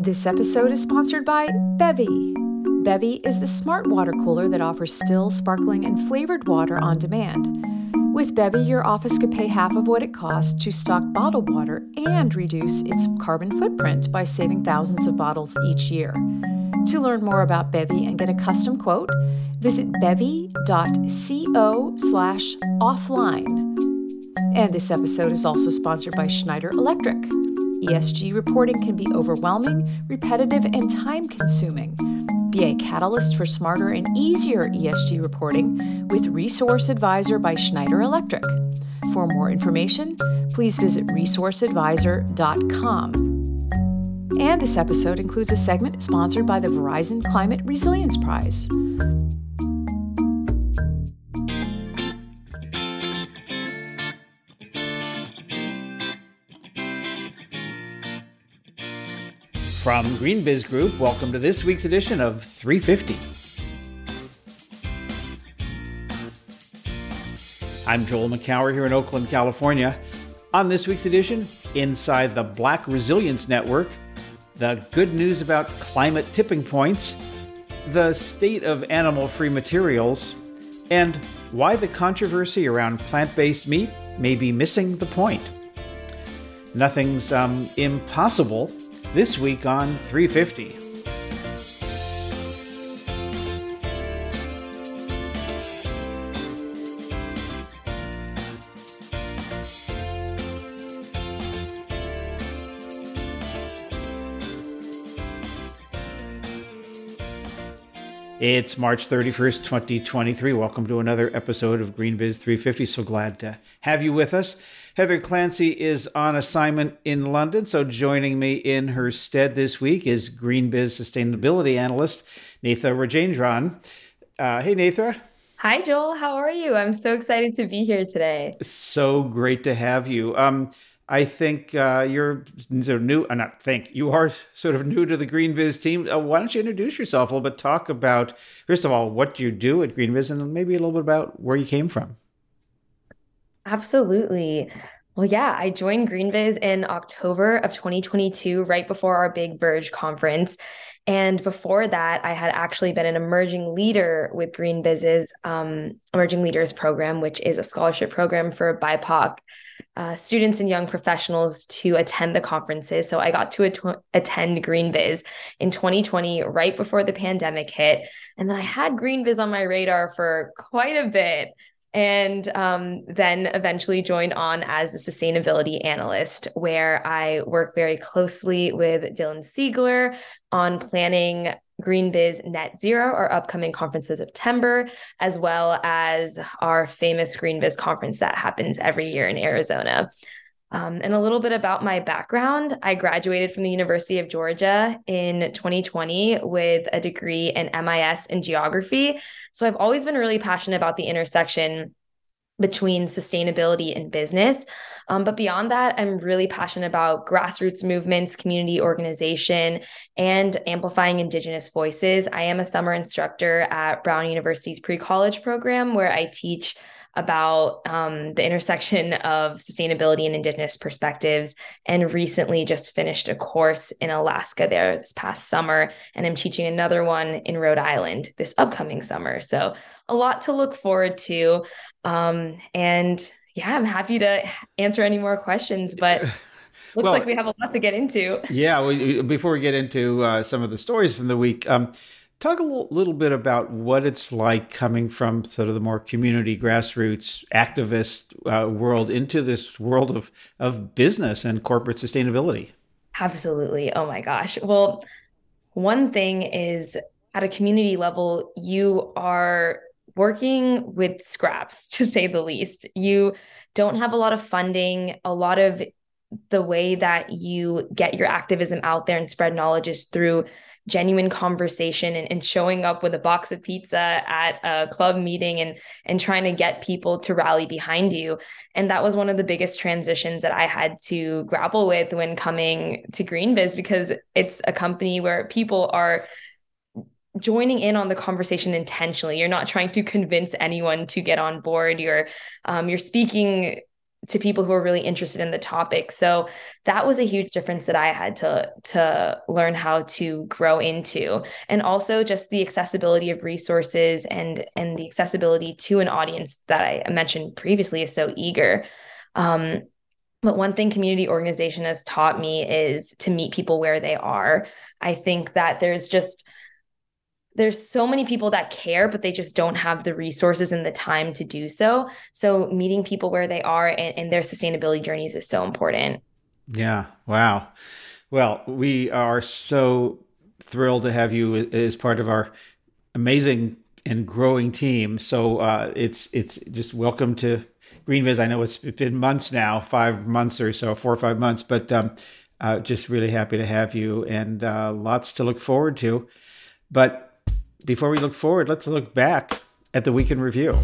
This episode is sponsored by Bevy. Bevy is the smart water cooler that offers still, sparkling, and flavored water on demand. With Bevy, your office could pay half of what it costs to stock bottled water and reduce its carbon footprint by saving thousands of bottles each year. To learn more about Bevy and get a custom quote, visit bevy.co slash offline. And this episode is also sponsored by Schneider Electric. ESG reporting can be overwhelming, repetitive, and time consuming. Be a catalyst for smarter and easier ESG reporting with Resource Advisor by Schneider Electric. For more information, please visit resourceadvisor.com. And this episode includes a segment sponsored by the Verizon Climate Resilience Prize. From GreenBiz Group, welcome to this week's edition of 350. I'm Joel Makower here in Oakland, California. On this week's edition, inside the Black Resilience Network, the good news about climate tipping points, the state of animal free materials, and why the controversy around plant based meat may be missing the point. Nothing's um, impossible this week on 350. It's March 31st, 2023. Welcome to another episode of GreenBiz 350. So glad to have you with us. Heather Clancy is on assignment in London, so joining me in her stead this week is GreenBiz sustainability analyst Nethra Rajendran. Uh, hey, Nethra. Hi, Joel. How are you? I'm so excited to be here today. So great to have you. Um, I think uh, you're of new. I uh, not think you are sort of new to the GreenBiz team. Uh, why don't you introduce yourself a little bit? Talk about first of all what you do at GreenBiz, and maybe a little bit about where you came from. Absolutely. Well, yeah, I joined GreenBiz in October of 2022, right before our big Verge conference. And before that, I had actually been an emerging leader with GreenBiz's um, Emerging Leaders Program, which is a scholarship program for BIPOC uh, students and young professionals to attend the conferences. So I got to at- attend GreenBiz in 2020, right before the pandemic hit. And then I had Green GreenBiz on my radar for quite a bit and um, then eventually joined on as a sustainability analyst, where I work very closely with Dylan Siegler on planning GreenBiz Net Zero, our upcoming conference in September, as well as our famous GreenBiz conference that happens every year in Arizona. Um, and a little bit about my background. I graduated from the University of Georgia in 2020 with a degree in MIS in geography. So I've always been really passionate about the intersection between sustainability and business. Um, but beyond that, I'm really passionate about grassroots movements, community organization, and amplifying Indigenous voices. I am a summer instructor at Brown University's pre college program where I teach about um, the intersection of sustainability and Indigenous perspectives, and recently just finished a course in Alaska there this past summer. And I'm teaching another one in Rhode Island this upcoming summer. So, a lot to look forward to. Um, and yeah, I'm happy to answer any more questions, but. Looks well, like we have a lot to get into. Yeah. We, before we get into uh, some of the stories from the week, um, Talk a little bit about what it's like coming from sort of the more community grassroots activist uh, world into this world of, of business and corporate sustainability. Absolutely. Oh my gosh. Well, one thing is at a community level, you are working with scraps, to say the least. You don't have a lot of funding, a lot of the way that you get your activism out there and spread knowledge is through genuine conversation and, and showing up with a box of pizza at a club meeting and and trying to get people to rally behind you. And that was one of the biggest transitions that i had to grapple with when coming to greenbiz because it's a company where people are joining in on the conversation intentionally. You're not trying to convince anyone to get on board. You're um, you're speaking to people who are really interested in the topic. So that was a huge difference that I had to to learn how to grow into. And also just the accessibility of resources and and the accessibility to an audience that I mentioned previously is so eager. Um, but one thing community organization has taught me is to meet people where they are. I think that there's just there's so many people that care but they just don't have the resources and the time to do so. So meeting people where they are and, and their sustainability journeys is so important. Yeah. Wow. Well we are so thrilled to have you as part of our amazing and growing team. So uh, it's it's just welcome to greenbiz i know it's been months now five months or so four or five months but um, uh, just really happy to have you and uh, lots to look forward to. But before we look forward, let's look back at the weekend review.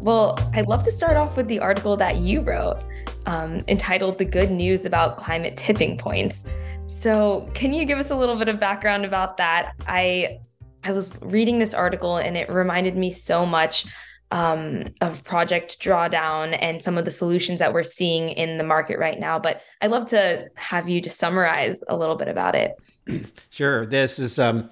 Well, I'd love to start off with the article that you wrote um, entitled The Good News About Climate Tipping Points. So, can you give us a little bit of background about that? I I was reading this article and it reminded me so much um, of project drawdown and some of the solutions that we're seeing in the market right now. But I'd love to have you to summarize a little bit about it. Sure. This is um,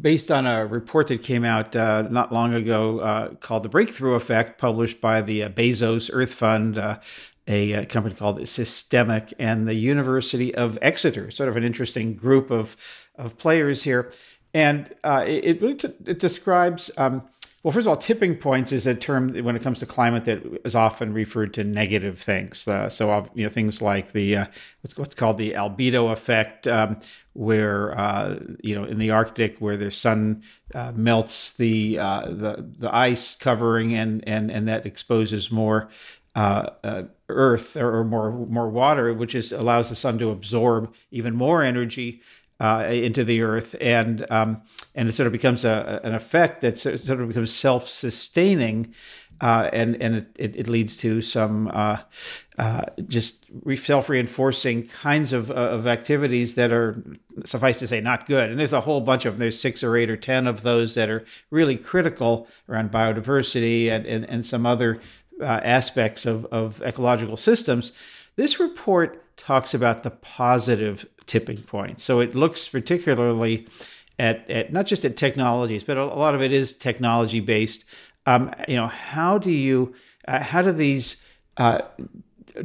based on a report that came out uh, not long ago uh, called The Breakthrough Effect, published by the uh, Bezos Earth Fund. Uh, a, a, uh, company called Systemiq and the University of Exeter, sort of an interesting group of, of players here. And uh, it, it, it describes um, well, first of all, tipping points is a term when it comes to climate that is often referred to negative things. Uh, so, uh, you know, things like the uh, what's, what's called the albedo effect, um, where uh, you know in the Arctic, where the sun uh, melts the uh, the the ice covering, and and and that exposes more Earth or more more water, which is allows the sun to absorb even more energy uh, into the earth, and um, and it sort of becomes a, an effect that sort of becomes self-sustaining, uh, and and it, it, leads to some uh, uh just self-reinforcing kinds of, uh, of activities that are suffice to say not good. And there's a whole bunch of them. There's six or eight or ten of those that are really critical around biodiversity and and, and some other uh, aspects of, of ecological systems. This report talks about the positive tipping point. So it looks particularly at, at not just at technologies, but a lot of it is technology based. Um, you know, how do you, uh, how do these uh,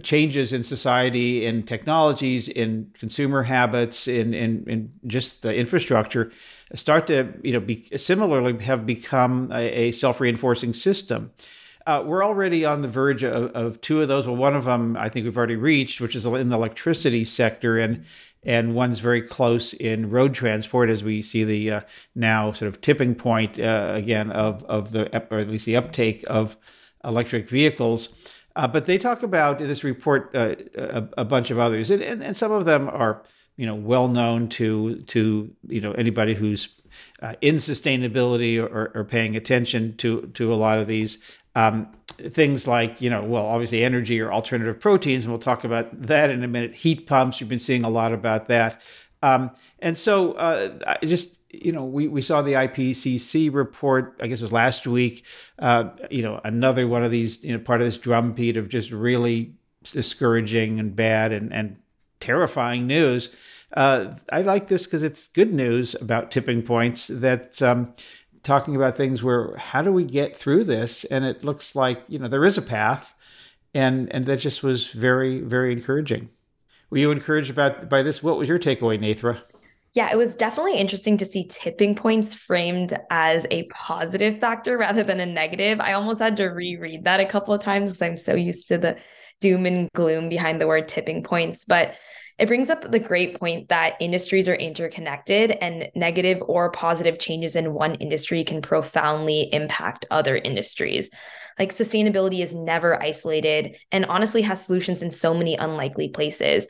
changes in society, in technologies, in consumer habits, in, in, in just the infrastructure start to, you know, be, similarly have become a, a self reinforcing system? Uh, we're already on the verge of, of, two of those. Well, one of them I think we've already reached, which is in the electricity sector, and and one's very close in road transport as we see the uh, now sort of tipping point uh, again of of the or at least the uptake of electric vehicles. Uh, but they talk about in this report uh, a, a, bunch of others, and, and, and some of them are you know well known to to you know anybody who's uh, in sustainability or, or, paying attention to to a lot of these um, things like, you know, well, obviously energy or alternative proteins, and we'll talk about that in a minute. Heat pumps, you've been seeing a lot about that. Um, and so uh, I just, you know, we, we saw the IPCC report, I guess it was last week, uh, you know, another one of these, you know, part of this drumbeat of just really discouraging and bad and, and terrifying news. Uh, I like this because it's good news about tipping points that um, talking about things where how do we get through this? And it looks like you know there is a path, and and that just was very very encouraging. Were you encouraged about by this? What was your takeaway, Nethra? Yeah, it was definitely interesting to see tipping points framed as a positive factor rather than a negative. I almost had to reread that a couple of times because I'm so used to the doom and gloom behind the word tipping points. But it brings up the great point that industries are interconnected and negative or positive changes in one industry can profoundly impact other industries. Like sustainability is never isolated and honestly has solutions in so many unlikely places.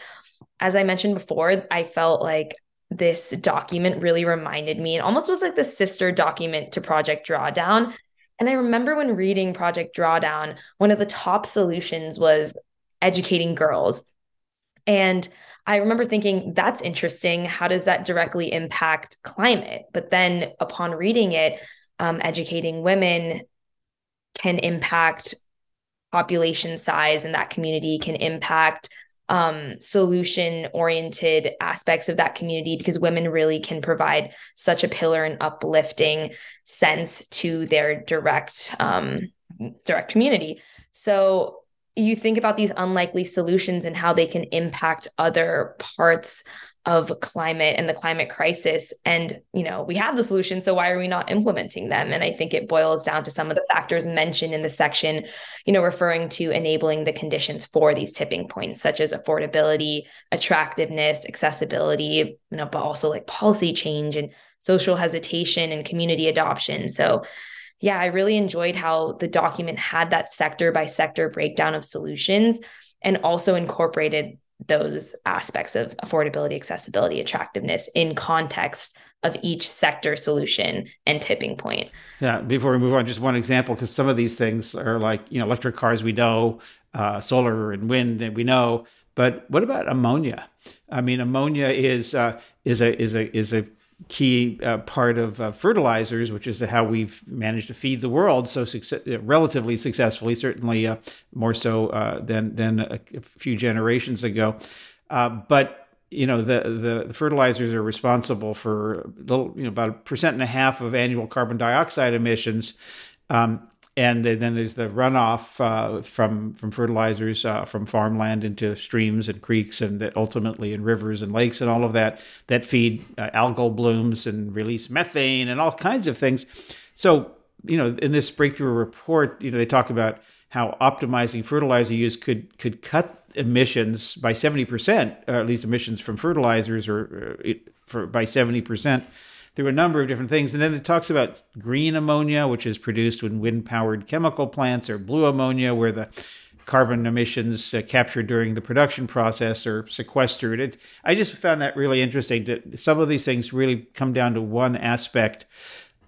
As I mentioned before, I felt like this document really reminded me, it almost was like the sister document to Project Drawdown. And I remember when reading Project Drawdown, one of the top solutions was educating girls. And I remember thinking, that's interesting. How does that directly impact climate? But then upon reading it, um, educating women can impact population size in that community, can impact um, solution oriented aspects of that community because women really can provide such a pillar and uplifting sense to their direct um, direct community. So you think about these unlikely solutions and how they can impact other parts of climate and the climate crisis. And you know we have the solution so why are we not implementing them? And i think it boils down to some of the factors mentioned in the section you know referring to enabling the conditions for these tipping points such as affordability attractiveness accessibility you know but also like policy change and social hesitation and community adoption. So yeah i really enjoyed how the document had that sector by sector breakdown of solutions and also incorporated those aspects of affordability, accessibility, attractiveness in context of each sector solution and tipping point. Yeah, before we move on, just one example, because some of these things are like, you know, electric cars we know, uh, solar and wind and we know, but what about ammonia? I mean, ammonia is uh, is a is a is a key uh, part of uh, fertilizers, which is how we've managed to feed the world so success- relatively successfully, certainly uh, more so uh, than than a, few generations ago. Uh, but you know the, the, the fertilizers are responsible for a little, you know about a percent and a half of annual carbon dioxide emissions. Um, and then there's the runoff uh, from from fertilizers uh, from farmland into streams and creeks and ultimately in rivers and lakes and all of that that feed uh, algal blooms and release methane and all kinds of things. So you know in this breakthrough report, you know they talk about how optimizing fertilizer use could could cut emissions by 70%, or at least emissions from fertilizers or uh, for by 70% through a number of different things. And then it talks about green ammonia, which is produced when wind powered chemical plants, or blue ammonia, where the carbon emissions uh, captured during the production process are sequestered. It, I just found that really interesting that some of these things really come down to one aspect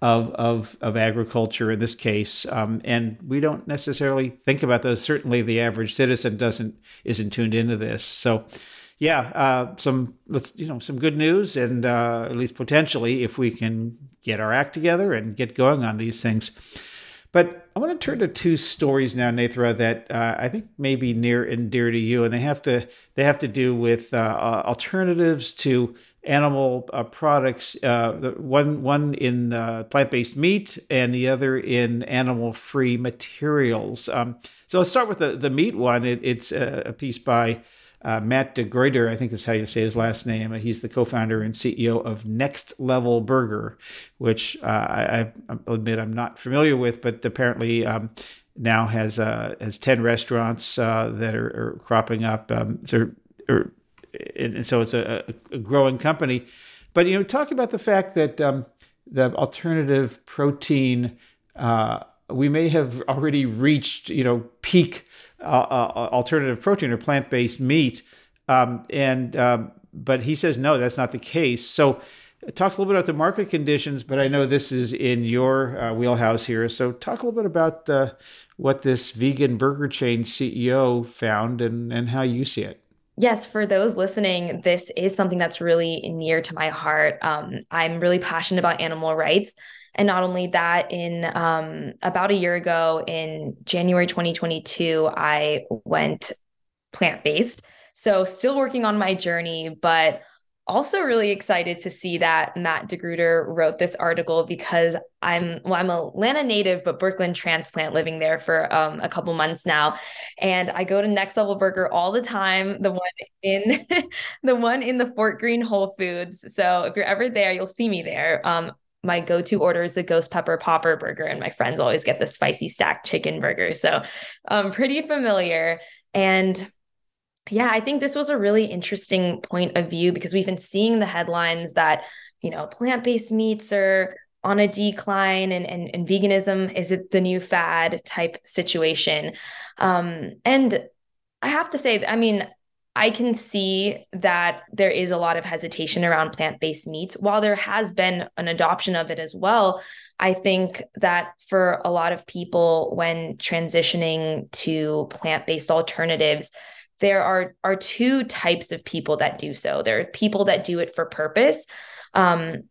of, of, of agriculture in this case. Um, and we don't necessarily think about those. Certainly the average citizen doesn't, isn't tuned into this. So yeah, uh, some let's you know some good news, and uh, at least potentially, if we can get our act together and get going on these things. But I want to turn to two stories now, Nethra, that uh, I think may be near and dear to you, and they have to they have to do with uh, uh, alternatives to animal uh, products. One one in plant based meat, and the other in animal free materials. Um, so let's start with the the meat one. It, it's a, a piece by uh, Matt DeGruyter, I think is how you say his last name. He's the co-founder and CEO of Next Level Burger, which uh, I, I, admit I'm not familiar with, but apparently um, now has uh, has ten restaurants uh, that are, are, cropping up. Um, so, or, and so it's a, a, growing company. But you know, talk about the fact that um, the alternative protein uh, we may have already reached you know peak uh, uh, alternative protein or plant based meat, um, and um, but he says no, that's not the case. So it talks a little bit about the market conditions, but I know this is in your uh, wheelhouse here. So talk a little bit about uh, what this vegan burger chain CEO found and and how you see it. Yes, for those listening, this is something that's really near to my heart. Um, I'm really passionate about animal rights. And not only that, in um, about a year ago, in January 2022, I went plant based. So, still working on my journey, but also really excited to see that Matt DeGruyter wrote this article because I'm well, I'm a Atlanta native, but Brooklyn transplant living there for um, a couple months now, and I go to Next Level Burger all the time. The one in the one in the Fort Greene Whole Foods. So if you're ever there, you'll see me there. Um, my go-to order is a ghost pepper popper burger and my friends always get the spicy stacked chicken burger. So um pretty familiar. And yeah i think this was a really interesting point of view because we've been seeing the headlines that you know plant-based meats are on a decline and, and, and veganism is it the new fad type situation. Um and i have to say i mean I can see that there is a lot of hesitation around plant based meats. While there has been an adoption of it as well, I think that for a lot of people, when transitioning to plant based alternatives, there are, are two types of people that do so. There are people that do it for purpose. Um,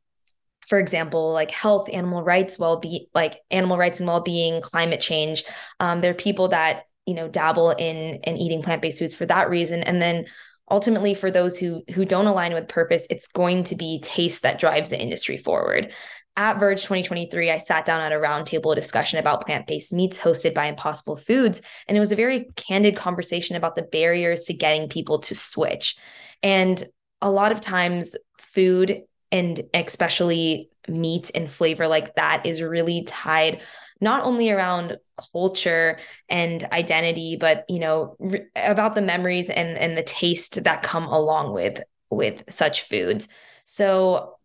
for example, like health, animal rights, well be like animal rights and well-being, climate change. Um, there are people that you know dabble in in eating plant-based foods for that reason, and then ultimately for those who who don't align with purpose, it's going to be taste that drives the industry forward. At Verge 2023, I sat down at a roundtable discussion about plant-based meats hosted by Impossible Foods, and it was a very candid conversation about the barriers to getting people to switch. And a lot of times food and especially meat and flavor like that is really tied not only around culture and identity but you know about the memories and and the taste that come along with with such foods so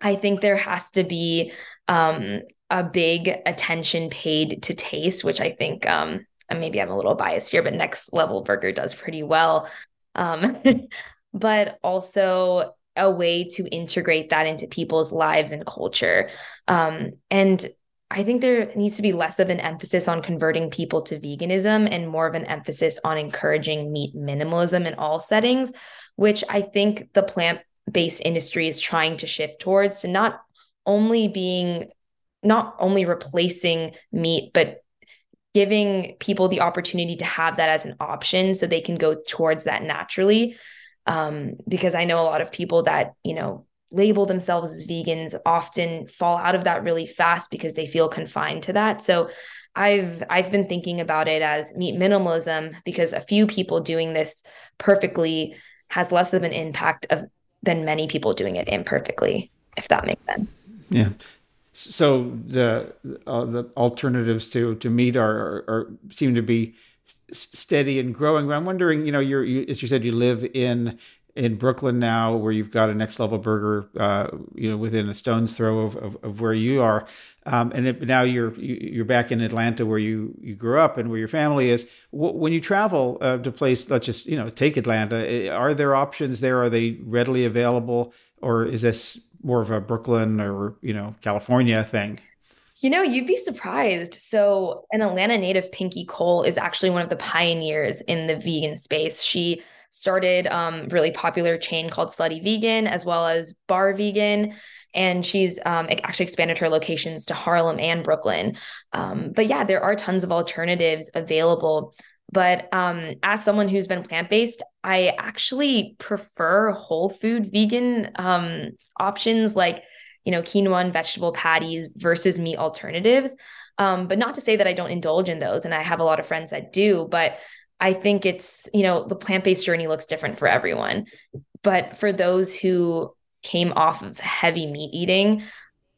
i think there has to be um a big attention paid to taste which i think um maybe i'm a little biased here but next level burger does pretty well um but also a way to integrate that into people's lives and culture. Um, and I think there needs to be less of an emphasis on converting people to veganism and more of an emphasis on encouraging meat minimalism in all settings, which I think the plant based industry is trying to shift towards to not only being, not only replacing meat, but giving people the opportunity to have that as an option so they can go towards that naturally. Um, because I know a lot of people that, you know, label themselves as vegans often fall out of that really fast because they feel confined to that. So I've I've been thinking about it as meat minimalism because a few people doing this perfectly has less of an impact of than many people doing it imperfectly, if that makes sense. Yeah. So the uh, the alternatives to to meat are, are, are seem to be steady and growing. But I'm wondering, you know, you're you, as you said, you live in in Brooklyn now, where you've got a Next Level Burger, uh, you know, within a stone's throw of, of, of where you are, um, and it, now you're you're back in Atlanta, where you you grew up and where your family is. When you travel uh, to place, let's just you know take Atlanta. Eh, are there options there? Are they readily available, or is this more of a Brooklyn or you know California thing? You know, you'd be surprised. So, an Atlanta native, Pinky Cole, is actually one of the pioneers in the vegan space. She started um, really popular chain called Slutty Vegan, as well as Bar Vegan, and she's um, actually expanded her locations to Harlem and Brooklyn. Um, but yeah, there are tons of alternatives available. But um, as someone who's been plant based, I actually prefer whole food vegan um, options like you know, quinoa and vegetable patties versus meat alternatives. Um, but not to say that I don't indulge in those. And I have a lot of friends that do, but I think it's, you know, the plant based journey looks different for everyone. But for those who came off of heavy meat eating,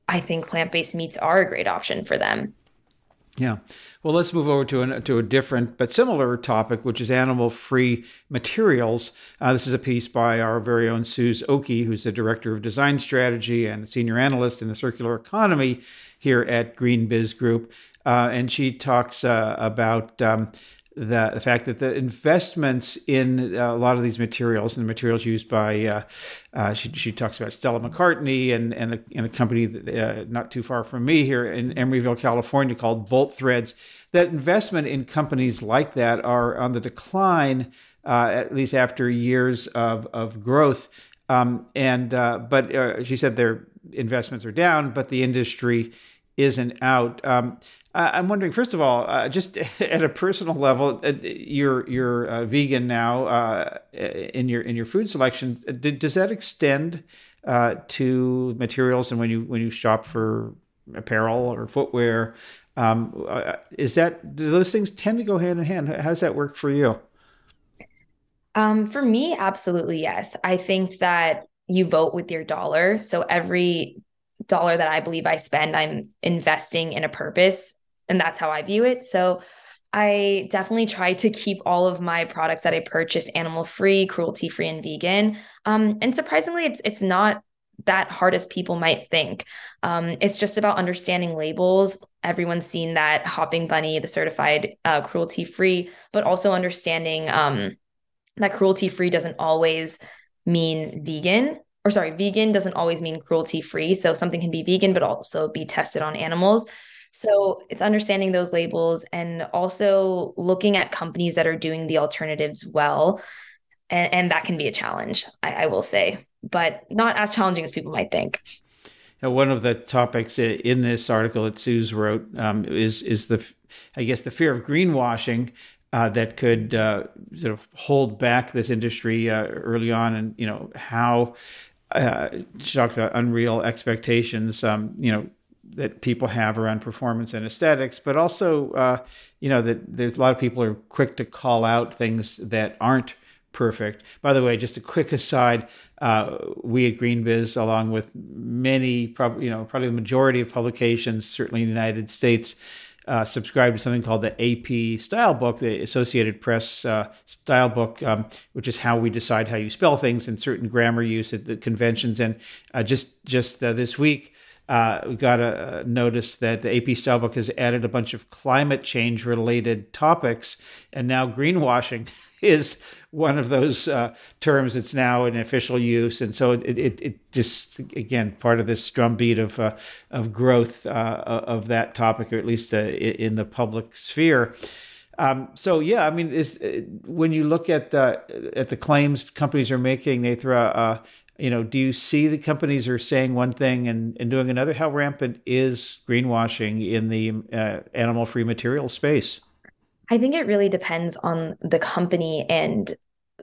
I think plant based meats are a great option for them. Yeah. Well, let's move over to, an, to a different but similar topic, which is animal free materials. Uh, this is a piece by our very own Suz Okie, who's the Director of Design Strategy and Senior Analyst in the Circular Economy here at Green Biz Group. Uh, and she talks uh, about um, the, the fact that the investments in uh, a lot of these materials and the materials used by uh, uh, she, she talks about Stella McCartney and and a, and a company that, uh, not too far from me here in Emeryville, California called Bolt Threads. That investment in companies like that are on the decline, uh, at least after years of of growth. Um, and uh, but she said their investments are down, but the industry isn't out. Um, I'm wondering, first of all, uh, just at a personal level, uh, you're you're uh, vegan now uh, in your in your food selection. Did, does that extend uh, to materials and when you when you shop for apparel or footwear? Um, uh, is that do those things tend to go hand in hand? How does that work for you? Um, for me, absolutely yes. I think that you vote with your dollar. So every dollar that I believe I spend, I'm investing in a purpose and that's how I view it. So I definitely try to keep all of my products that I purchase animal free, cruelty free, and vegan. Um, and surprisingly, it's it's not that hard as people might think. Um, it's just about understanding labels. Everyone's seen that Hopping Bunny, the certified uh, cruelty free, but also understanding um, that cruelty free doesn't always mean vegan. Or sorry, vegan doesn't always mean cruelty free. So something can be vegan, but also be tested on animals. So it's understanding those labels and also looking at companies that are doing the alternatives well. And, and that can be a challenge, I, I will say, but not as challenging as people might think. one of the topics in this article that Suz wrote um, is is the, I guess, the fear of greenwashing. Uh, that could uh, sort of hold back this industry uh, early on, and you know how uh, she talked about unreal expectations. Um, you know that people have around performance and aesthetics, but also, uh, you know, that there's a lot of people are quick to call out things that aren't perfect. By the way, just a quick aside: uh, we at GreenBiz, along with many, prob- you know, probably the majority of publications, certainly in the United States, uh, subscribe to something called the AP Style Book, the Associated Press uh, Style Book, um, which is how we decide how you spell things and certain grammar use at the conventions. And uh, just just uh, this week uh, we got a, notice that the AP Stylebook has added a bunch of climate change related topics, and now greenwashing is one of those uh, terms that's now in official use. And so it, it, it just, again, part of this drumbeat of, uh, of growth uh, of that topic, or at least uh, in the public sphere. Um, so yeah, I mean, is uh, when you look at the at the claims companies are making, they throw uh, you know, do you see the companies are saying one thing and, and doing another? How rampant is greenwashing in the uh, animal free material space? I think it really depends on the company and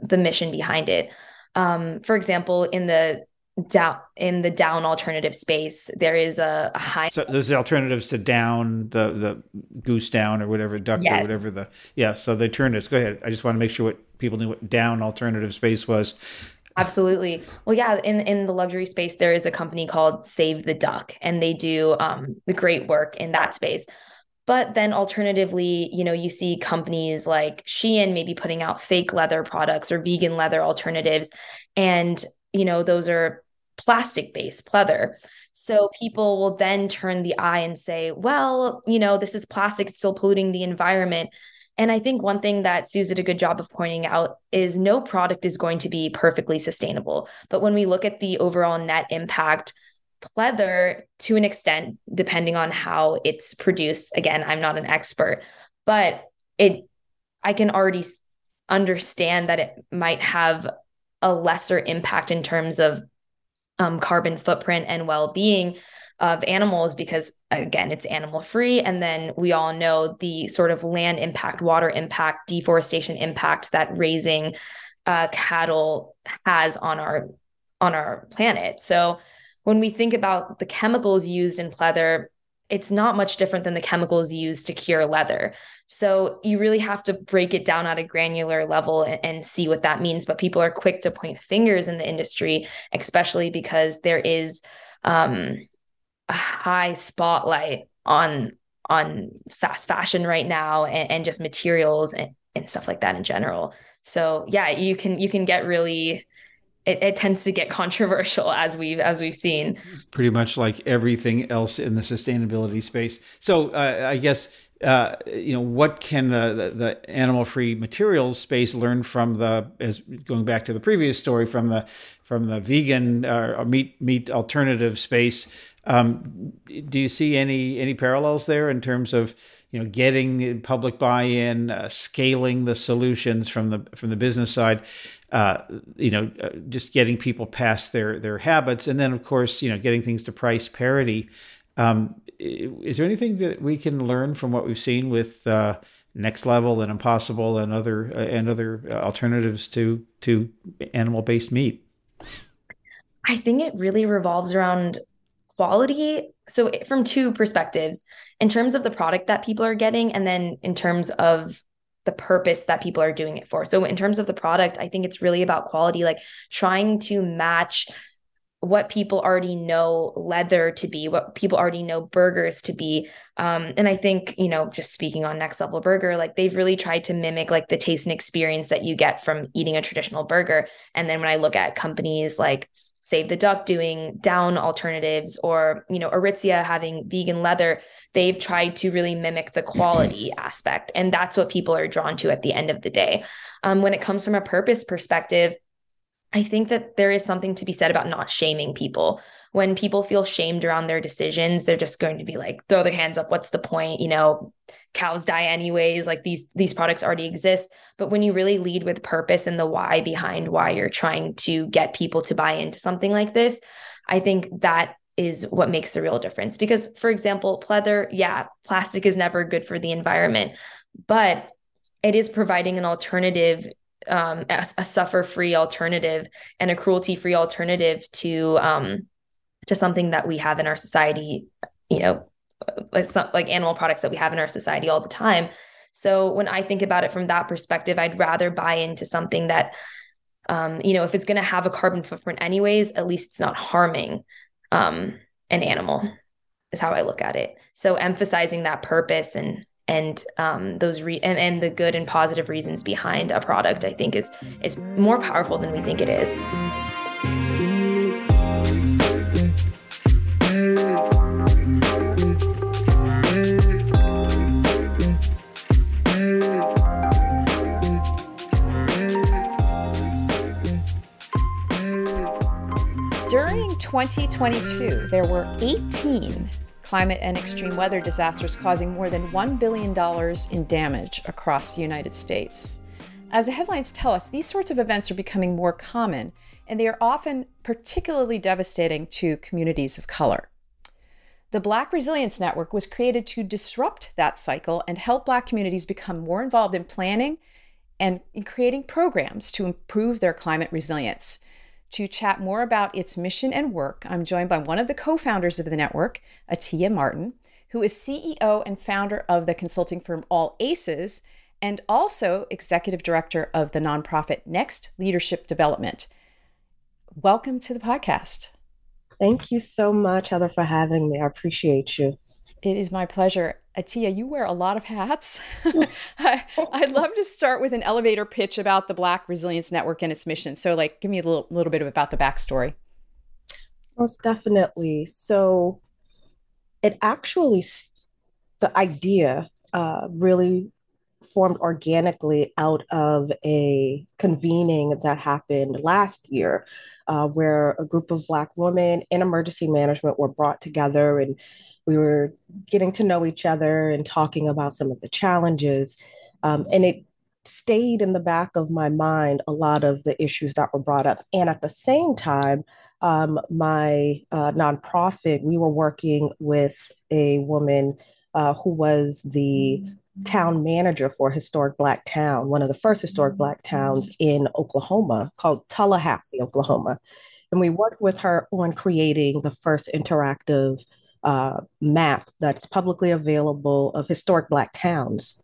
the mission behind it. Um, for example, in the down in the down alternative space, there is a, a high. So there's the alternatives to down the the goose down or whatever duck yes. or whatever the yeah. So the alternatives. Go ahead. I just want to make sure what people knew what down alternative space was. Absolutely. Well, yeah, in in the luxury space, there is a company called Save the Duck, and they do um, the great work in that space. But then alternatively, you know, you see companies like Shein maybe putting out fake leather products or vegan leather alternatives. And, you know, those are plastic based leather. So people will then turn the eye and say, well, you know, this is plastic, it's still polluting the environment. And I think one thing that Sue did a good job of pointing out is no product is going to be perfectly sustainable. But when we look at the overall net impact, pleather to an extent, depending on how it's produced, again, I'm not an expert, but it I can already understand that it might have a lesser impact in terms of um, carbon footprint and well-being of animals because again it's animal free and then we all know the sort of land impact water impact deforestation impact that raising uh, cattle has on our on our planet so when we think about the chemicals used in pleather it's not much different than the chemicals used to cure leather. So you really have to break it down at a granular level and, and, see what that means. But people are quick to point fingers in the industry, especially because there is um, high spotlight on on fast fashion right now and, and just materials and, and stuff like that in general. So yeah, you can you can get really it, it, tends to get controversial as we've as we've seen. Pretty much like everything else in the sustainability space. So uh, I guess uh, you know what can the, the, the animal free materials space learn from the as going back to the previous story from the from the vegan uh, meat meat alternative space. Um, do you see any any parallels there in terms of you know getting public buy-in, uh, scaling the solutions from the from the business side? Uh, you know, uh, just getting people past their their habits, and then of course, you know, getting things to price parity. Um, is there anything that we can learn from what we've seen with uh, Next Level and Impossible and other uh, and other uh, alternatives to to animal based meat? I think it really revolves around quality. So from two perspectives, in terms of the product that people are getting, and then in terms of the purpose that people are doing it for. So in terms of the product, I think it's really about quality, like trying to match what people already know leather to be, what people already know burgers to be. Um, and I think, you know, just speaking on Next Level Burger, like they've really tried to mimic like the taste and experience that you get from eating a traditional burger. And then when I look at companies like Save the Duck doing down alternatives or, you know, Aritzia having vegan leather, they've tried to really mimic the quality aspect. And that's what people are drawn to at the end of the day. Um, when it comes from a purpose perspective, I think that there is something to be said about not shaming people. When people feel shamed around their decisions, they're just going to be like, throw their hands up. What's the point? You know, cows die anyways. Like these these products already exist. But when you really lead with purpose and the why behind why you're trying to get people to buy into something like this, I think that is what makes the real difference. Because, for example, pleather, yeah, plastic is never good for the environment, but it is providing an alternative, um, a, a suffer-free alternative and a cruelty-free alternative to um, to something that we have in our society. You know, like, some, like animal products that we have in our society all the time. So when I think about it from that perspective, I'd rather buy into something that um, you know, if it's going to have a carbon footprint anyways, at least it's not harming um, an animal is how I look at it. So emphasizing that purpose and and um, those re- and, and the good and positive reasons behind a product, I think is is more powerful than we think it is. During 2022, there were 18 climate and extreme weather disasters causing more than $1 billion in damage across the United States. As the headlines tell us, these sorts of events are becoming more common, and they are often particularly devastating to communities of color. The Black Resilience Network was created to disrupt that cycle and help Black communities become more involved in planning and in creating programs to improve their climate resilience. To chat more about its mission and work, I'm joined by one of the co founders of the network, Atyia Martin, who is CEO and founder of the consulting firm All Aces and also executive director of the nonprofit Next Leadership Development. Welcome to the podcast. Thank you so much, Heather, for having me. I appreciate you. It is my pleasure. Atyia, you wear a lot of hats. I, would love to start with an elevator pitch about the Black Resilience Network and its mission. So, like, give me a little, little bit about the backstory. Most definitely. So, it actually, the idea uh, really formed organically out of a convening that happened last year, uh, where a group of Black women in emergency management were brought together and we were getting to know each other and talking about some of the challenges. Um, and it stayed in the back of my mind a lot of the issues that were brought up. And at the same time, um, my uh, nonprofit, we were working with a woman uh, who was the town manager for historic Black town, one of the first historic Black towns in Oklahoma called Tullahassee, Oklahoma. And we worked with her on creating the first interactive uh, map that's publicly available of historic Black towns.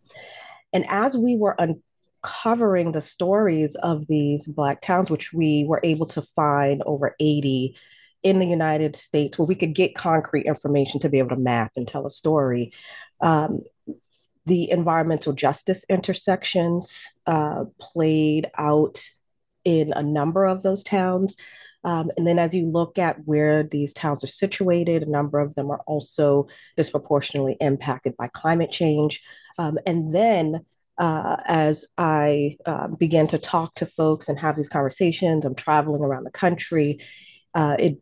And as we were uncovering the stories of these Black towns, which we were able to find over 80 in the United States, where we could get concrete information to be able to map and tell a story, um, the environmental justice intersections uh, played out in a number of those towns. Um, and then as you look at where these towns are situated, a number of them are also disproportionately impacted by climate change. Um, and then uh, as I uh, to talk to folks and have these conversations, I'm traveling around the country. Uh, it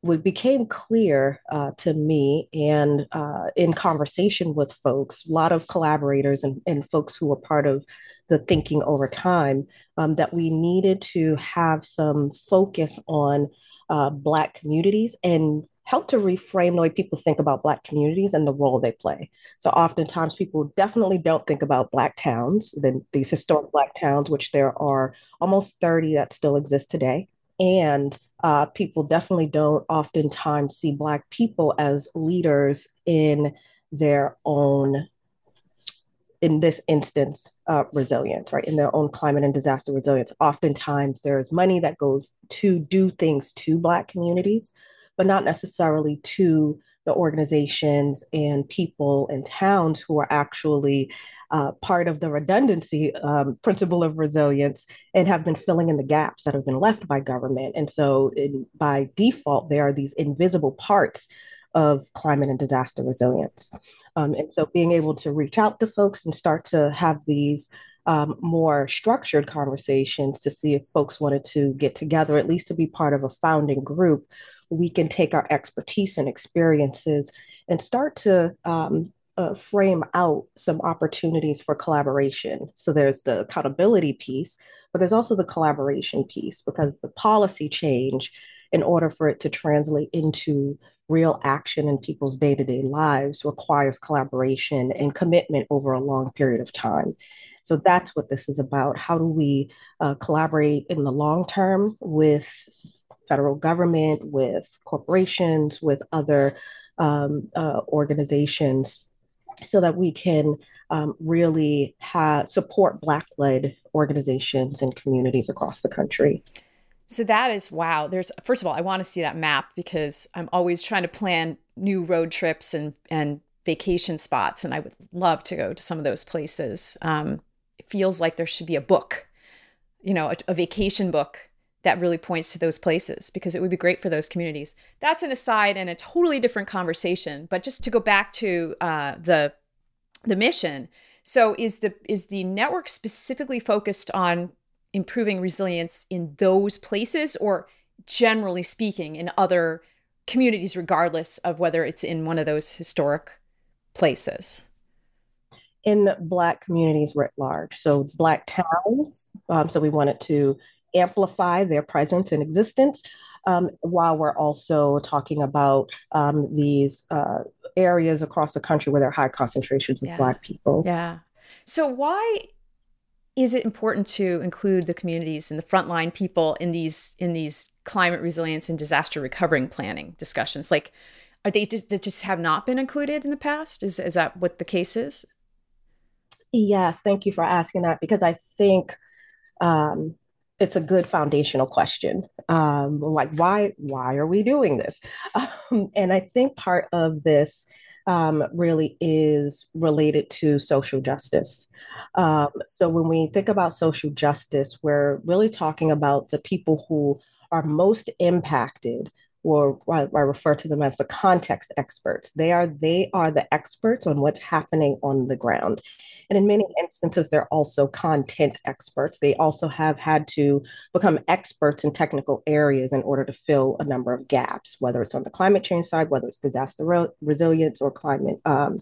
what became clear uh, to me and uh, in conversation with folks, a lot of collaborators and, and folks who were part of the thinking over time, um, that we needed to have some focus on uh, Black communities and help to reframe the way people think about Black communities and the role they play. So oftentimes people definitely don't think about Black towns, then these historic Black towns, which there are almost 30 that still exist today. And uh, people definitely don't oftentimes see Black people as leaders in their own, in this instance, uh, resilience, right? In their own climate and disaster resilience. Oftentimes there's money that goes to do things to Black communities, but not necessarily to the organizations and people and towns who are actually uh, part of the redundancy um, principle of resilience and have been filling in the gaps that have been left by government. And so, in, by default, there are these invisible parts of climate and disaster resilience. Um, and so, being able to reach out to folks and start to have these um, more structured conversations to see if folks wanted to get together, at least to be part of a founding group, we can take our expertise and experiences and start to um, uh, frame out some opportunities for collaboration. So there's the accountability piece, but there's also the collaboration piece because the policy change in order for it to translate into real action in people's day to day lives requires collaboration and commitment over a long period of time. So that's what this is about. How do we uh, collaborate in the long term with federal government, with corporations, with other um, uh, organizations, so that we can um, really support Black-led organizations and communities across the country. So that is wow. There's first of all, I want to see that map because I'm always trying to plan new road trips and and vacation spots, and I would love to go to some of those places. Um, feels like there should be a book, you know, a, a vacation book that really points to those places because it would be great for those communities. That's an aside and a totally different conversation. But just to go back to uh, the the mission. So is the is the network specifically focused on improving resilience in those places or generally speaking in other communities regardless of whether it's in one of those historic places in black communities writ large so black towns um, so we wanted to amplify their presence and existence um, while we're also talking about um, these uh, areas across the country where there are high concentrations of yeah. black people yeah so why is it important to include the communities and the frontline people in these in these climate resilience and disaster recovering planning discussions? Like, are they just just have not been included in the past? Is is that what the case is? Yes, thank you for asking that because I think um, it's a good foundational question. Um, like, why why are we doing this? Um, and I think part of this um, really is related to social justice. Um, so when we think about social justice, we're really talking about the people who are most impacted or I, refer to them as the context experts. They are they are the experts on what's happening on the ground. And in many instances, they're also content experts. They also have had to become experts in technical areas in order to fill a number of gaps, whether it's on the climate change side, whether it's disaster re- resilience or climate um,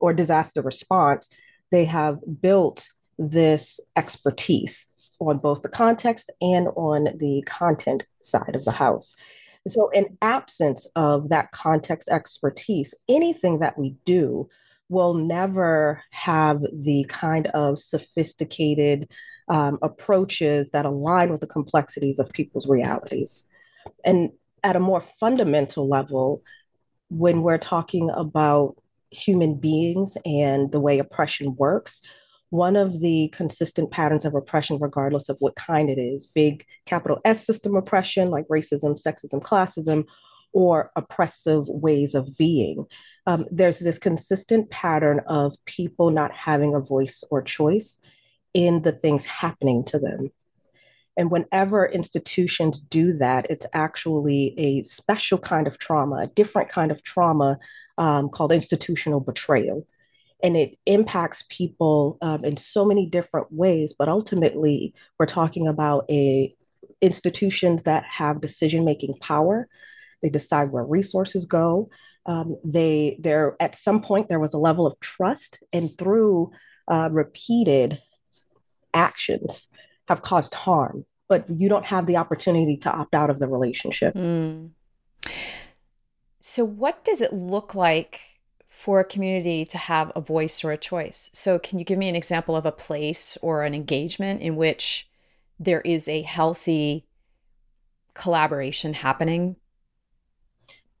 or disaster response. They have built this expertise on both the context and on the content side of the house. So, in absence of that context expertise, anything that we do will never have the kind of sophisticated um, approaches that align with the complexities of people's realities. And at a more fundamental level, when we're talking about human beings and the way oppression works, one of the consistent patterns of oppression, regardless of what kind it is big capital S system oppression, like racism, sexism, classism, or oppressive ways of being. Um, there's this consistent pattern of people not having a voice or choice in the things happening to them. And whenever institutions do that, it's actually a special kind of trauma, a different kind of trauma um, called institutional betrayal and it impacts people um, in so many different ways but ultimately we're talking about a institutions that have decision making power. They decide where resources go. Um, they there at some point there was a level of trust and through uh, repeated actions have caused harm but you don't have the opportunity to opt out of the relationship. Mm. so what does it look like for a community to have a voice or a choice. So, can you give me an example of a place or an engagement in which there is a healthy collaboration happening?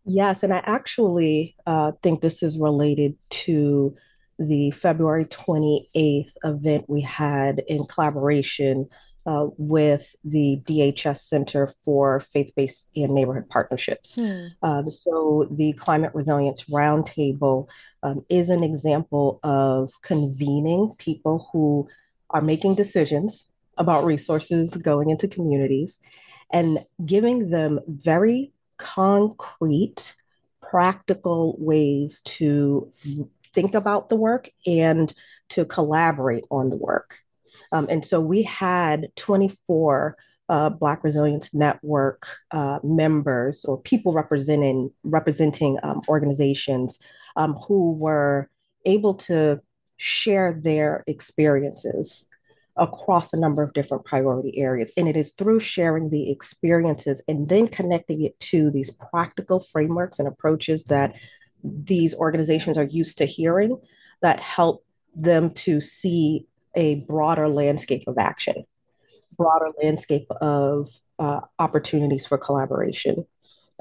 Yes, and I actually uh, think this is related to the February 28th event we had in collaboration uh, with the DHS Center for Faith Based and Neighborhood Partnerships. Hmm. Um, so, the Climate Resilience Roundtable um, is an example of convening people who are making decisions about resources going into communities and giving them very concrete, practical ways to think about the work and to collaborate on the work. Um, and so we had 24 uh, Black Resilience Network uh, members or people representing representing um, organizations um, who were able to share their experiences across a number of different priority areas. And it is through sharing the experiences and then connecting it to these practical frameworks and approaches that these organizations are used to hearing that help them to see a broader landscape of action, broader landscape of uh, opportunities for collaboration,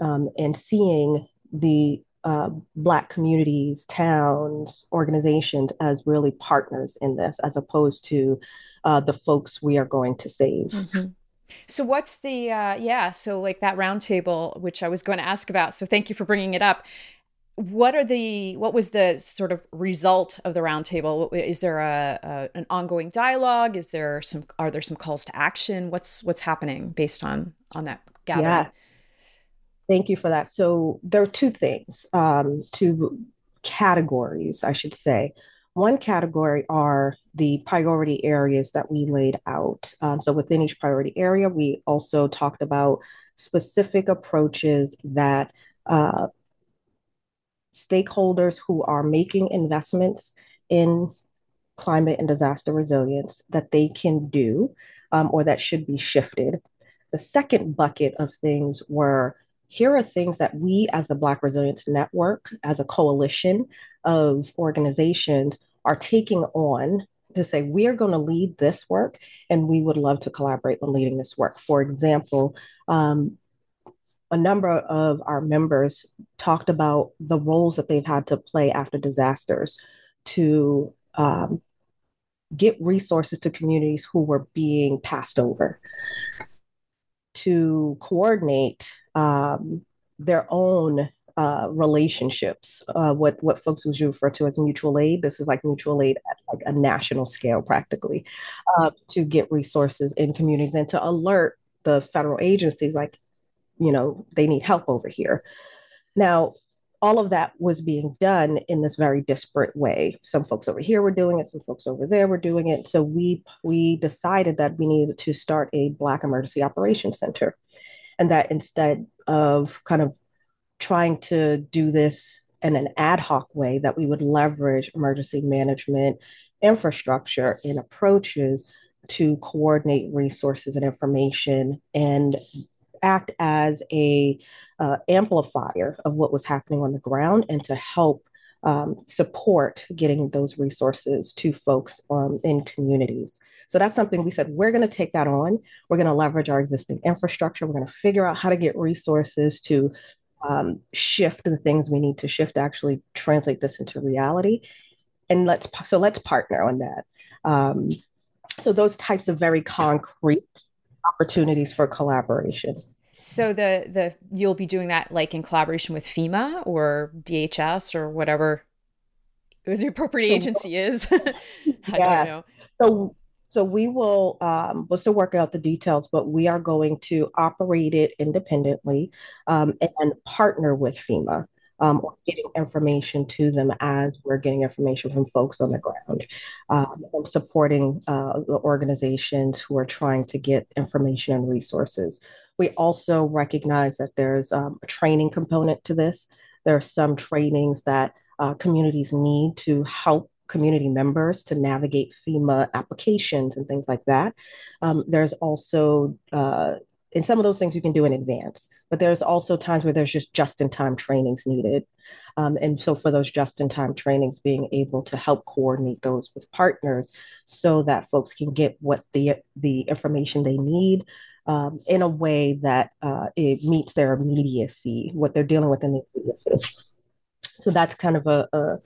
um, and seeing the uh, Black communities, towns, organizations as really partners in this, as opposed to uh, the folks we are going to save. Mm-hmm. So what's the uh, yeah? So like that roundtable, which I was going to ask about. So thank you for bringing it up. What are the what was the sort of result of the roundtable? Is there a, a an ongoing dialogue? Is there some are there some calls to action? What's what's happening based on on that gathering? Yes. Thank you for that. So there are two things, um, two categories, I should say. One category are the priority areas that we laid out. Um, so within each priority area, we also talked about specific approaches that uh, stakeholders who are making investments in climate and disaster resilience that they can do um, or that should be shifted. The second bucket of things were here are things that we as the Black Resilience Network, as a coalition of organizations, are taking on to say, we are going to lead this work and we would love to collaborate on leading this work. For example, um, a number of our members talked about the roles that they've had to play after disasters to um, get resources to communities who were being passed over, to coordinate um, their own uh, relationships, uh, what what folks would refer to as mutual aid. This is like mutual aid at like a national scale, practically, uh, to get resources in communities and to alert the federal agencies, like, you know, they need help over here. Now, all of that was being done in this very disparate way. Some folks over here were doing it, some folks over there were doing it. So we we decided that we needed to start a Black Emergency Operations Center and that instead of kind of trying to do this in an ad hoc way that we would leverage emergency management infrastructure and approaches to coordinate resources and information and act as a uh, amplifier of what was happening on the ground and to help um, support getting those resources to folks um, in communities. So that's something we said we're going to take that on. We're going to leverage our existing infrastructure. We're going to figure out how to get resources to um, shift the things we need to shift to actually translate this into reality. And let's so let's partner on that. Um, so those types of very concrete opportunities for collaboration. So the the you'll be doing that like in collaboration with FEMA or DHS or whatever the appropriate so, agency is. I yes. don't know. So so we will um, we'll still work out the details, but we are going to operate it independently um, and partner with FEMA um, or getting information to them as we're getting information from folks on the ground um, supporting uh, the organizations who are trying to get information and resources. We also recognize that there's um, a training component to this. There are some trainings that uh, communities need to help community members to navigate FEMA applications and things like that. Um, there's also uh, and some of those things you can do in advance but there's also times where there's just just in time trainings needed. Um, and so for those just in time trainings being able to help coordinate those with partners so that folks can get what the the information they need um, in a way that uh, it meets their immediacy what they're dealing with in the immediacy. So that's kind of a, a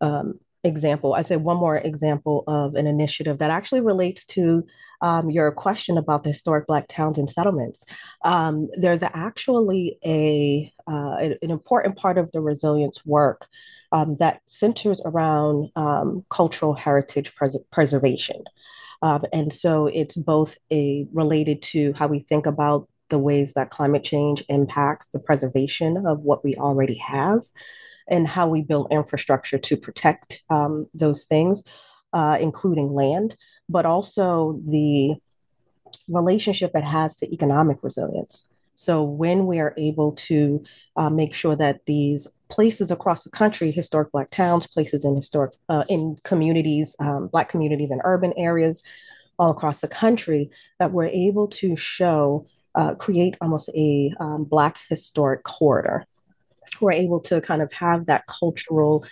um, example. I say one more example of an initiative that actually relates to um, your question about the historic Black towns and settlements. Um, there's actually a uh, an important part of the resilience work um, that centers around um, cultural heritage pres- preservation. Um, and so it's both a related to how we think about the ways that climate change impacts the preservation of what we already have, and how we build infrastructure to protect um, those things, uh, including land, but also the relationship it has to economic resilience. So when we are able to uh, make sure that these places across the country, historic Black towns, places in historic uh, in communities, um, Black communities in urban areas, all across the country that we're able to show, uh, create almost a um, Black historic corridor. We're able to kind of have that cultural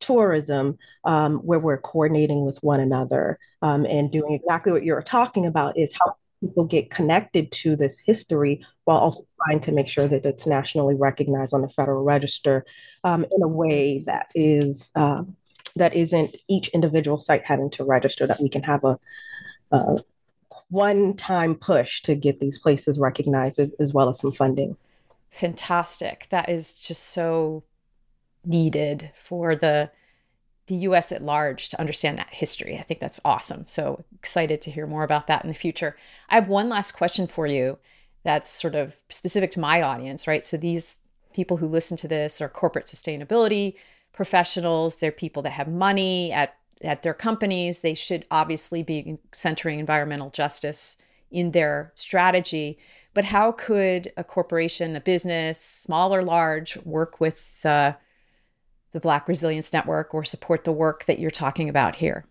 tourism um, where we're coordinating with one another um, and doing exactly what you're talking about is how people get connected to this history while also trying to make sure that it's nationally recognized on the federal register um, in a way that is uh, that isn't each individual site having to register that we can have a, a one-time push to get these places recognized as well as some funding fantastic that is just so needed for the the US at large to understand that history. I think that's awesome. So excited to hear more about that in the future. I have one last question for you that's sort of specific to my audience, right? So these people who listen to this are corporate sustainability professionals, they're people that have money at at their companies. They should obviously be centering environmental justice in their strategy. But how could a corporation, a business, small or large, work with uh, the Black Resilience Network or support the work that you're talking about here?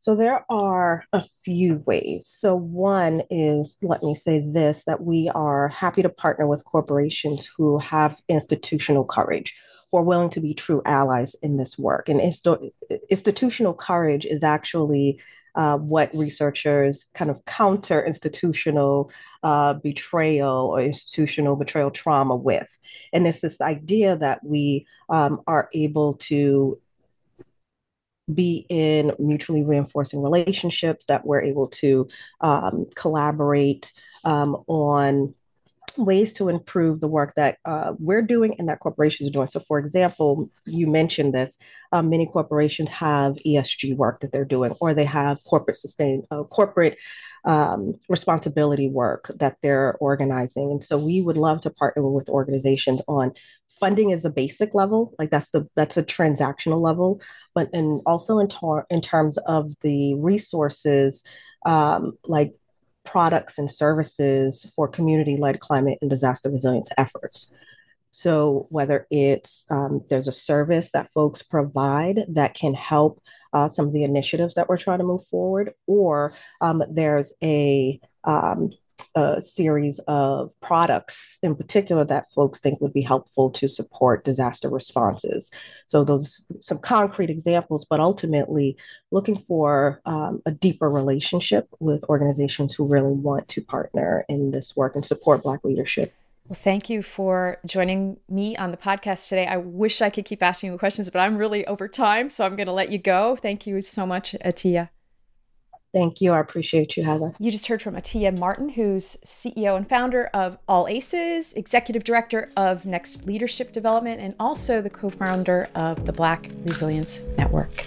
So there are a few ways. So one is, let me say this, that we are happy to partner with corporations who have institutional courage, are willing to be true allies in this work. And institutional courage is actually uh, what researchers kind of counter institutional uh, betrayal or institutional betrayal trauma with. And it's this idea that we um, are able to be in mutually reinforcing relationships, that we're able to um, collaborate um, on ways to improve the work that uh, we're doing and that corporations are doing. So, for example, you mentioned this. Um, many corporations have ESG work that they're doing, or they have corporate sustain uh, corporate um, responsibility work that they're organizing. And so, we would love to partner with organizations on funding is the basic level, like that's the that's a transactional level, but and also in tar- in terms of the resources. Um, like products and services for community led climate and disaster resilience efforts. So, whether it's um, there's a service that folks provide that can help uh, some of the initiatives that we're trying to move forward, or um, there's a um, a series of products in particular that folks think would be helpful to support disaster responses. So those some concrete examples, but ultimately looking for um, a deeper relationship with organizations who really want to partner in this work and support Black leadership. Well, thank you for joining me on the podcast today. I wish I could keep asking you questions, but I'm really over time, so I'm going to let you go. Thank you so much, Atyia. Thank you. I appreciate you, Heather. You just heard from Atyia Martin, who's CEO and founder of All Aces, executive director of Next Leadership Development, and also the co founder of the Black Resilience Network.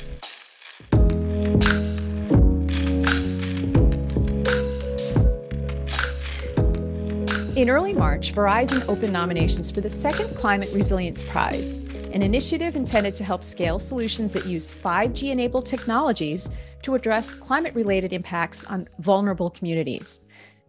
In early March, Verizon opened nominations for the second Climate Resilience Prize, an initiative intended to help scale solutions that use 5G enabled technologies to address climate related impacts on vulnerable communities.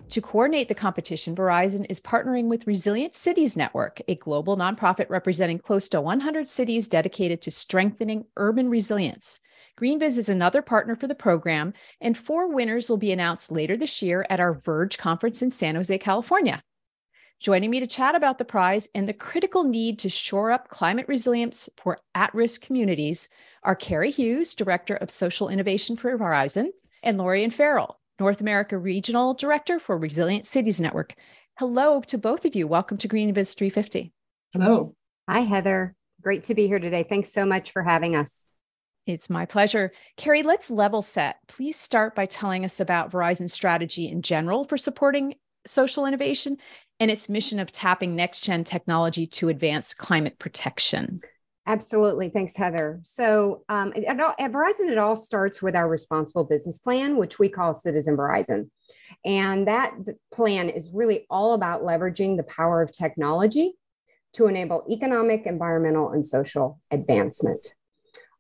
To coordinate the competition, Verizon is partnering with Resilient Cities Network, a global nonprofit representing close to 100 cities dedicated to strengthening urban resilience. GreenBiz is another partner for the program, and four winners will be announced later this year at our Verge conference in San Jose, California. Joining me to chat about the prize and the critical need to shore up climate resilience for at risk communities are Carrie Hughes, Director of Social Innovation for Verizon, and Lorian Farrell, North America Regional Director for Resilient Cities Network. Hello to both of you. Welcome to GreenBiz 350. Hello. Hi, Heather. Great to be here today. Thanks so much for having us. It's my pleasure. Carrie, let's level set. Please start by telling us about Verizon's strategy in general for supporting social innovation and its mission of tapping next gen technology to advance climate protection. Absolutely. Thanks, Heather. So um, at, at, Verizon, it all starts with our responsible business plan, which we call Citizen Verizon. And that plan is really all about leveraging the power of technology to enable economic, environmental, and social advancement.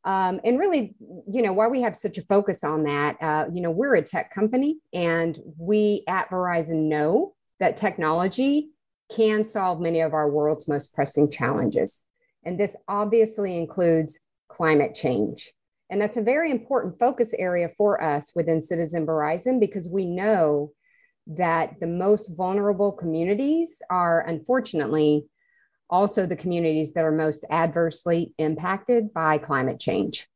Um, and really, you know, why we have such a focus on that, uh, you know, we're a tech company and we at Verizon know that technology can solve many of our world's most pressing challenges. And this obviously includes climate change. And that's a very important focus area for us within Citizen Verizon because we know that the most vulnerable communities are unfortunately also the communities that are most adversely impacted by climate change.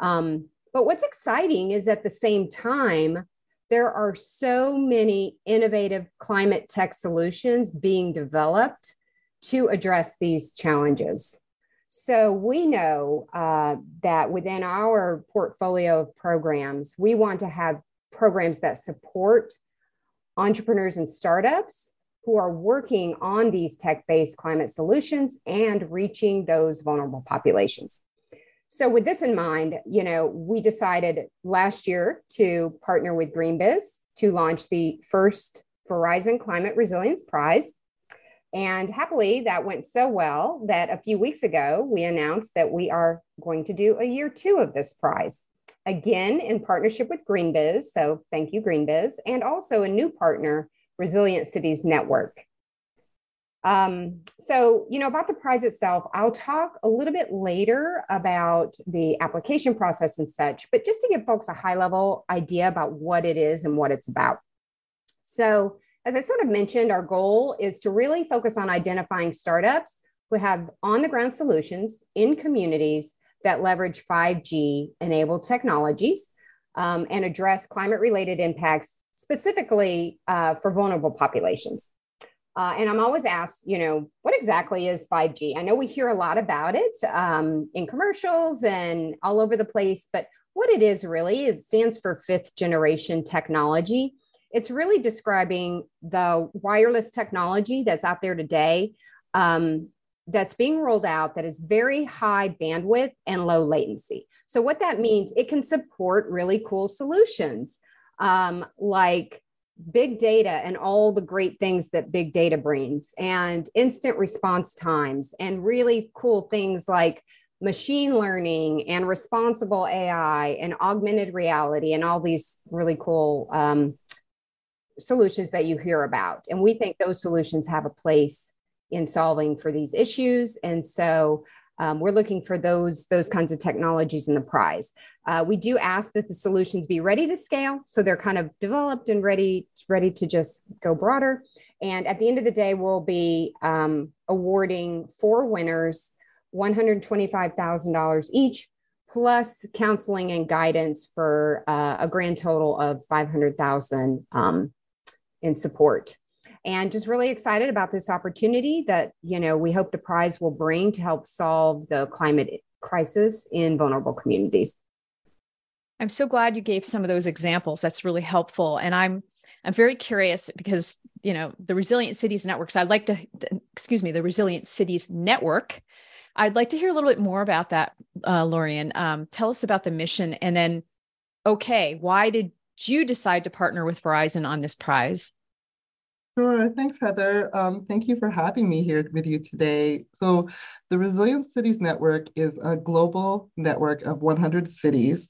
Um, but what's exciting is at the same time, there are so many innovative climate tech solutions being developed to address these challenges. So we know uh, that within our portfolio of programs, we want to have programs that support entrepreneurs and startups who are working on these tech based climate solutions and reaching those vulnerable populations. So, with this in mind, you know, we decided last year to partner with GreenBiz to launch the first Verizon Climate Resilience Prize. And happily, that went so well that a few weeks ago, we announced that we are going to do a year two of this prize. Again, in partnership with GreenBiz. So, thank you, GreenBiz, and also a new partner Resilient Cities Network. Um, so, you know, about the prize itself, I'll talk a little bit later about the application process and such, but just to give folks a high level idea about what it is and what it's about. So, as I sort of mentioned, our goal is to really focus on identifying startups who have on the ground solutions in communities that leverage 5G enabled technologies um, and address climate related impacts specifically uh, for vulnerable populations. Uh, and I'm always asked, you know, what exactly is 5G? I know we hear a lot about it um, in commercials and all over the place, but what it is really is stands for fifth generation technology. It's really describing the wireless technology that's out there today um, that's being rolled out that is very high bandwidth and low latency. So, what that means, it can support really cool solutions um, like big data and all the great things that big data brings, and instant response times, and really cool things like machine learning and responsible AI and augmented reality, and all these really cool um, solutions that you hear about. And we think those solutions have a place in solving for these issues. And so um, we're looking for those, those kinds of technologies in the prize. Uh, we do ask that the solutions be ready to scale. So they're kind of developed and ready, ready to just go broader. And at the end of the day, we'll be um, awarding four winners $125,000 each, plus counseling and guidance for uh, a grand total of 500,000 um, in support. And just really excited about this opportunity that you know we hope the prize will bring to help solve the climate crisis in vulnerable communities. I'm so glad you gave some of those examples. That's really helpful. And i'm i'm very curious because you know the resilient cities networks i'd like to excuse me the resilient cities network. I'd like to hear a little bit more about that uh, lorian. Um, tell us about the mission and then okay why did you decide to partner with verizon on this prize Sure. Thanks, Heather. Um, thank you for having me here with you today. So, the Resilient Cities Network is a global network of 100 cities,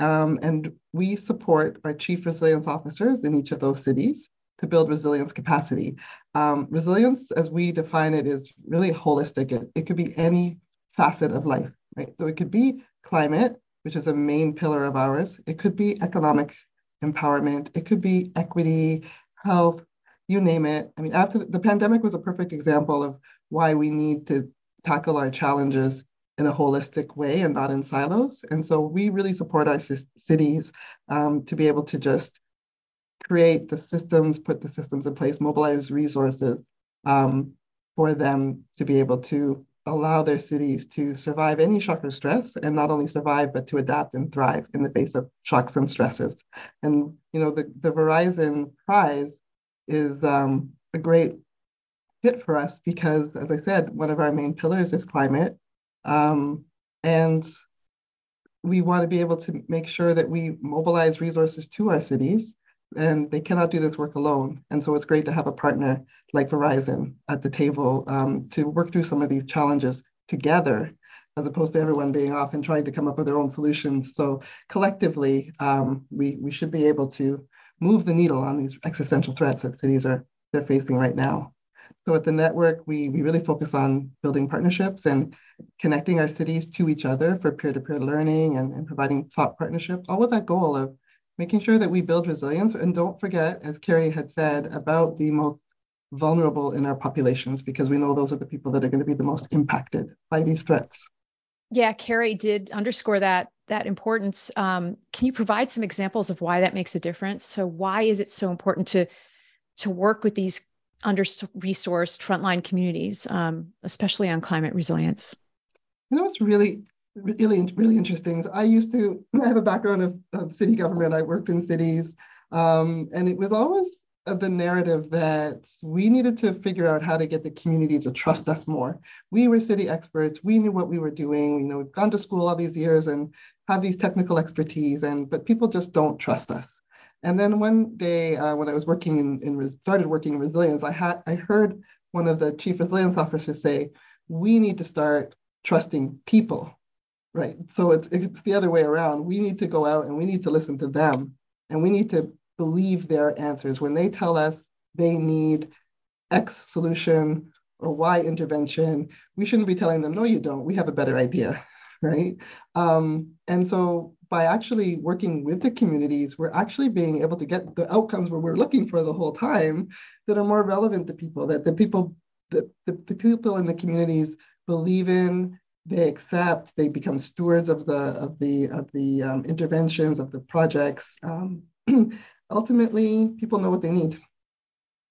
um, and we support our chief resilience officers in each of those cities to build resilience capacity. Um, resilience, as we define it, is really holistic. It, it could be any facet of life, right? So, it could be climate, which is a main pillar of ours, it could be economic empowerment, it could be equity, health you name it. I mean, after the, pandemic was a perfect example of why we need to tackle our challenges in a holistic way and not in silos. And so we really support our cities um, to be able to just create the systems, put the systems in place, mobilize resources um, for them to be able to allow their cities to survive any shock or stress and not only survive but to adapt and thrive in the face of shocks and stresses and you know the, the verizon prize is um, a great fit for us because, as I said, one of our main pillars is climate. Um, and we want to be able to make sure that we mobilize resources to our cities and they cannot do this work alone. And so it's great to have a partner like Verizon at the table um, to work through some of these challenges together, as opposed to everyone being off and trying to come up with their own solutions. So collectively, um, we, we should be able to move the needle on these existential threats that cities are they're facing right now. So at the network, we, we really focus on building partnerships and connecting our cities to each other for peer-to-peer learning and, and providing thought partnerships, all with that goal of making sure that we build resilience. And don't forget, as Carrie had said, about the most vulnerable in our populations, because we know those are the people that are going to be the most impacted by these threats. Yeah, Carrie did underscore that that importance. Um, can you provide some examples of why that makes a difference? So why is it so important to to work with these under resourced frontline communities, um, especially on climate resilience? You know, it's really, really, really interesting. So I used to, I have a background of, of city government. I worked in cities, um, and it was always the narrative that we needed to figure out how to get the community to trust us more. We were city experts. We knew what we were doing. You know, we've gone to school all these years and have these technical expertise, and but people just don't trust us. And then one day uh, when I was working in, in started working in resilience, I had I heard one of the chief resilience officers say, "We need to start trusting people." Right. So it's it's the other way around. We need to go out and we need to listen to them, and we need to believe their answers when they tell us they need X solution or Y intervention. We shouldn't be telling them, "No, you don't. We have a better idea." Right. Um, and so by actually working with the communities, we're actually being able to get the outcomes where we're looking for the whole time that are more relevant to people, that the people, the, the, the people in the communities believe in, they accept, they become stewards of the of the of the um, interventions of the projects. Um, ultimately, people know what they need.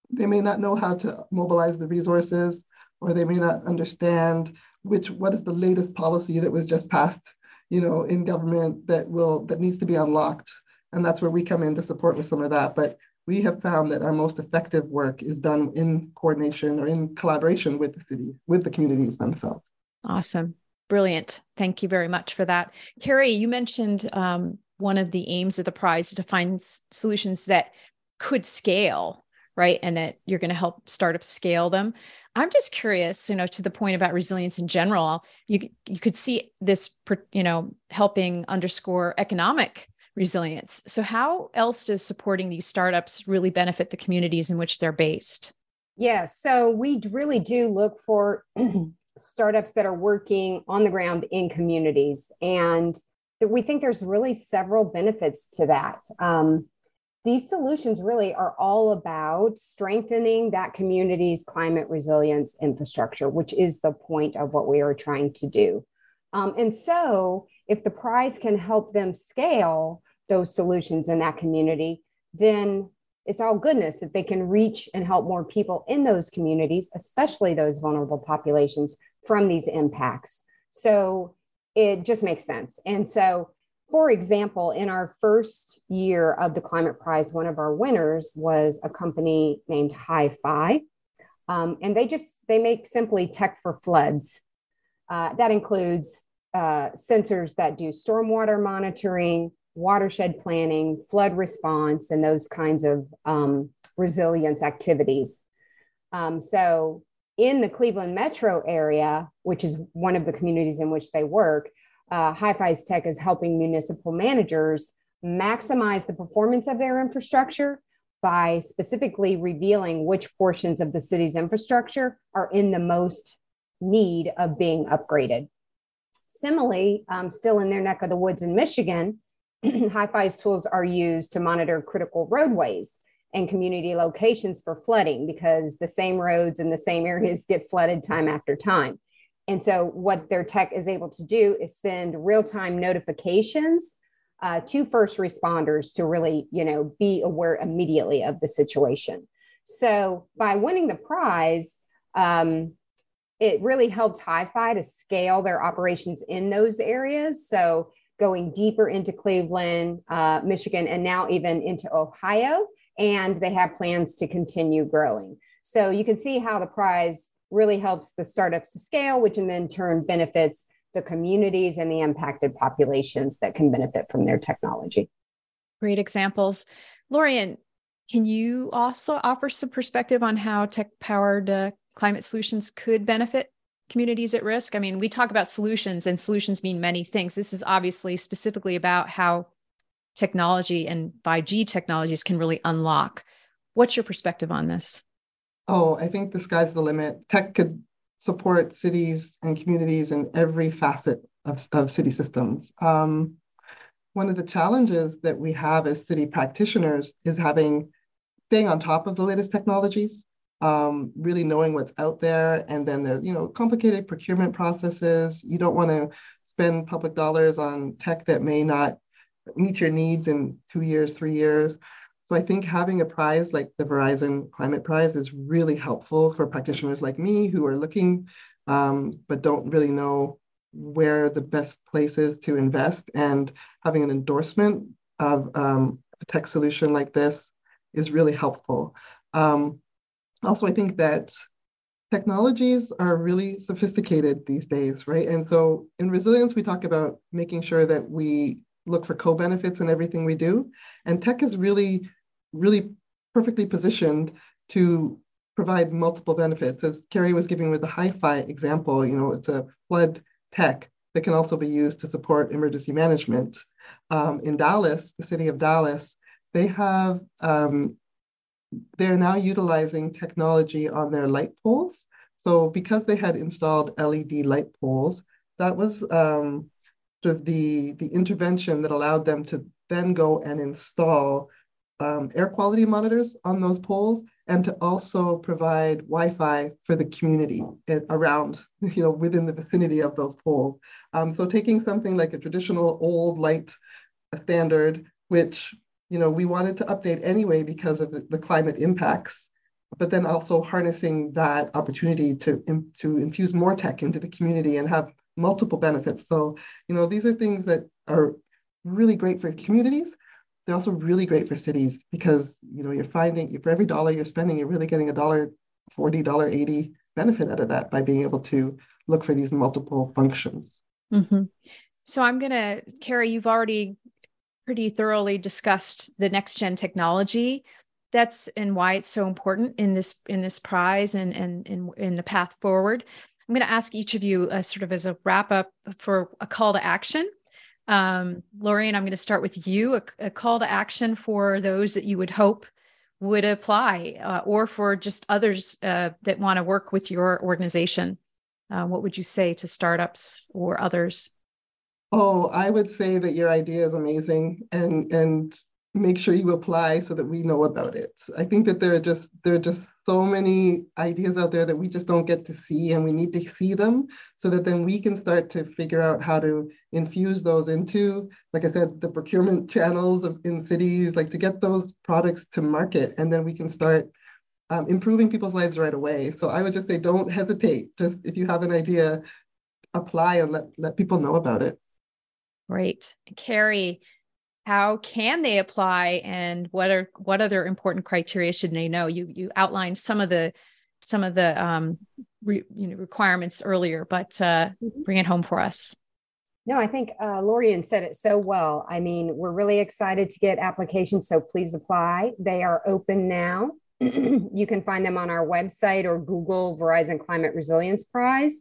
They may not know how to mobilize the resources, or they may not understand which what is the latest policy that was just passed you know, in government that will that needs to be unlocked. And that's where we come in to support with some of that. But we have found that our most effective work is done in coordination or in collaboration with the city, with the communities themselves. Awesome. Brilliant. Thank you very much for that. Carrie, you mentioned um, one of the aims of the prize is to find s- solutions that could scale, right? And that you're going to help startups scale them. I'm just curious, you know, to the point about resilience in general, you you could see this, you know, helping underscore economic resilience. So how else does supporting these startups really benefit the communities in which they're based? Yeah, so we really do look for startups that are working on the ground in communities, and we think there's really several benefits to that. Um, these solutions really are all about strengthening that community's climate resilience infrastructure, which is the point of what we are trying to do. Um, and so, if the prize can help them scale those solutions in that community, then it's all goodness that they can reach and help more people in those communities, especially those vulnerable populations, from these impacts. So, it just makes sense. And so, for example, in our first year of the Climate Prize, one of our winners was a company named Hyfi. Um, and they just they make simply tech for floods. Uh, that includes uh, sensors that do stormwater monitoring, watershed planning, flood response, and those kinds of um, resilience activities. Um, so, in the Cleveland metro area, which is one of the communities in which they work, uh, Hyfi's tech is helping municipal managers maximize the performance of their infrastructure by specifically revealing which portions of the city's infrastructure are in the most need of being upgraded. Similarly, um, still in their neck of the woods in Michigan, Hyfi's tools are used to monitor critical roadways and community locations for flooding because the same roads and the same areas get flooded time after time. And so, what their tech is able to do is send real time notifications uh, to first responders to really, you know, be aware immediately of the situation. So, by winning the prize, um, it really helped Hyfi to scale their operations in those areas. So, going deeper into Cleveland, uh, Michigan, and now even into Ohio. And they have plans to continue growing. So, you can see how the prize really helps the startups to scale, which in turn benefits the communities and the impacted populations that can benefit from their technology. Great examples. Lorian, can you also offer some perspective on how tech powered uh, climate solutions could benefit communities at risk? I mean, we talk about solutions, and solutions mean many things. This is obviously specifically about how technology and 5G technologies can really unlock. What's your perspective on this? Oh, I think the sky's the limit. Tech could support cities and communities in every facet of, of city systems. Um, one of the challenges that we have as city practitioners is having staying on top of the latest technologies, um, really knowing what's out there, and then there's you know complicated procurement processes. You don't want to spend public dollars on tech that may not meet your needs in two years, three years. So I think having a prize like the Verizon Climate Prize is really helpful for practitioners like me who are looking um, but don't really know where the best place is to invest. And having an endorsement of um, a tech solution like this is really helpful. Um, also, I think that technologies are really sophisticated these days, right? And so in resilience, we talk about making sure that we look for co-benefits in everything we do. And tech is really, really perfectly positioned to provide multiple benefits. As Carrie was giving with the Hyfi example, you know, it's a flood tech that can also be used to support emergency management. Um, in Dallas, the city of Dallas, they have um, they're now utilizing technology on their light poles. So because they had installed LED light poles, that was um, the, the intervention that allowed them to then go and install um, air quality monitors on those poles and to also provide Wi-Fi for the community around, you know, within the vicinity of those poles. Um, so taking something like a traditional old light standard, which, you know, we wanted to update anyway because of the, the climate impacts, but then also harnessing that opportunity to, to infuse more tech into the community and have multiple benefits. So, you know, these are things that are really great for communities, they're also really great for cities because you know you're finding for every dollar you're spending, you're really getting a dollar forty, dollar eighty benefit out of that by being able to look for these multiple functions. Mm-hmm. So I'm gonna, Carrie, you've already pretty thoroughly discussed the next gen technology that's and why it's so important in this in this prize and and in, in the path forward. I'm going to ask each of you uh, sort of as a wrap up for a call to action um, Lorian, I'm going to start with you a, a, call to action for those that you would hope would apply uh, or for just others uh, that want to work with your organization. Uh, what would you say to startups or others? Oh, I would say that your idea is amazing and and make sure you apply so that we know about it. I think that there are just there are just so many ideas out there that we just don't get to see and we need to see them so that then we can start to figure out how to infuse those into like i said the procurement channels of, in cities like to get those products to market and then we can start um, improving people's lives right away. So i would just say don't hesitate. Just if you have an idea apply and let, let people know about it. Great. Carrie how can they apply and what are what other important criteria should they know? You you outlined some of the some of the um re, you know requirements earlier but uh mm-hmm. bring it home for us. No i think uh lorian said it so well. I mean we're really excited to get applications so please apply. They are open now. You can find them on our website or google verizon climate resilience prize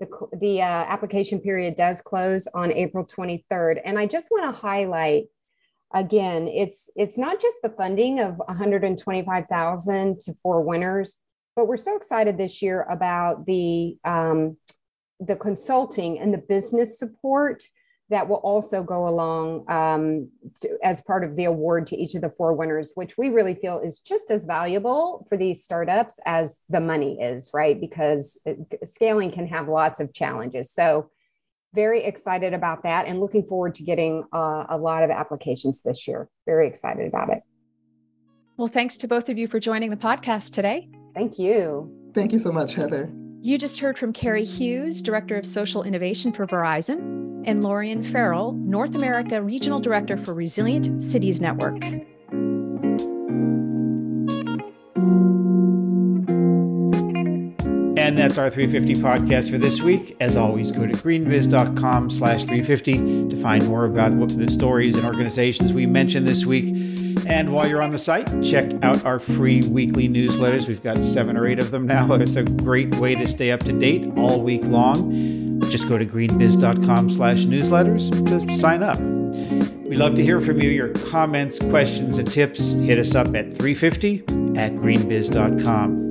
the, the uh, application period does close on April 23rd. And I just want to highlight again, it's it's not just the funding of 125,000 to four winners, but we're so excited this year about the um, the consulting and the business support that will also go along um, to, as part of the award to each of the four winners, which we really feel is just as valuable for these startups as the money is, right? Because it, scaling can have lots of challenges. So, very excited about that and looking forward to getting uh, a lot of applications this year. Very excited about it. Well, thanks to both of you for joining the podcast today. Thank you. Thank you so much, Heather. You just heard from Carrie Hughes, Director of Social Innovation for Verizon, and Lorian Farrell, North America Regional Director for Resilient Cities Network. And that's our 350 podcast for this week. As always, go to greenbiz.com slash 350 to find more about what the stories and organizations we mentioned this week. And while you're on the site, check out our free weekly newsletters. We've got seven or eight of them now. It's a great way to stay up to date all week long. Just go to greenbiz.com slash newsletters to sign up. We love to hear from you, your comments, questions, and tips. Hit us up at 350 at greenbiz.com.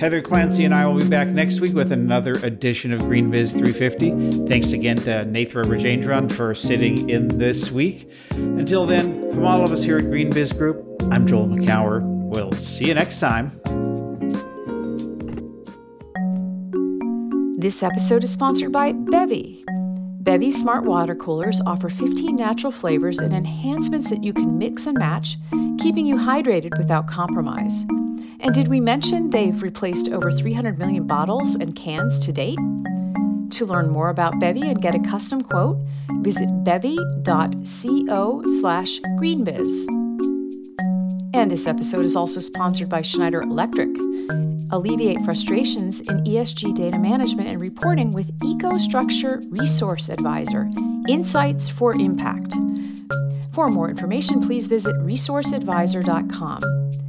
Heather Clancy and I will be back next week with another edition of GreenBiz 350. Thanks again to Nethra Rajendran for sitting in this week. Until then, from all of us here at GreenBiz Group, I'm Joel Makower. We'll see you next time. This episode is sponsored by Bevi. Bevi Smart Water Coolers offer 15 natural flavors and enhancements that you can mix and match, keeping you hydrated without compromise. And did we mention they've replaced over 300 million bottles and cans to date? To learn more about Bevi and get a custom quote, visit bevi.co slash greenbiz. And this episode is also sponsored by Schneider Electric. Alleviate frustrations in ESG data management and reporting with EcoStruxure Resource Advisor Insights for Impact. For more information, please visit resourceadvisor.com.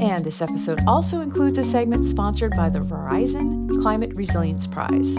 And this episode also includes a segment sponsored by the Verizon Climate Resilience Prize.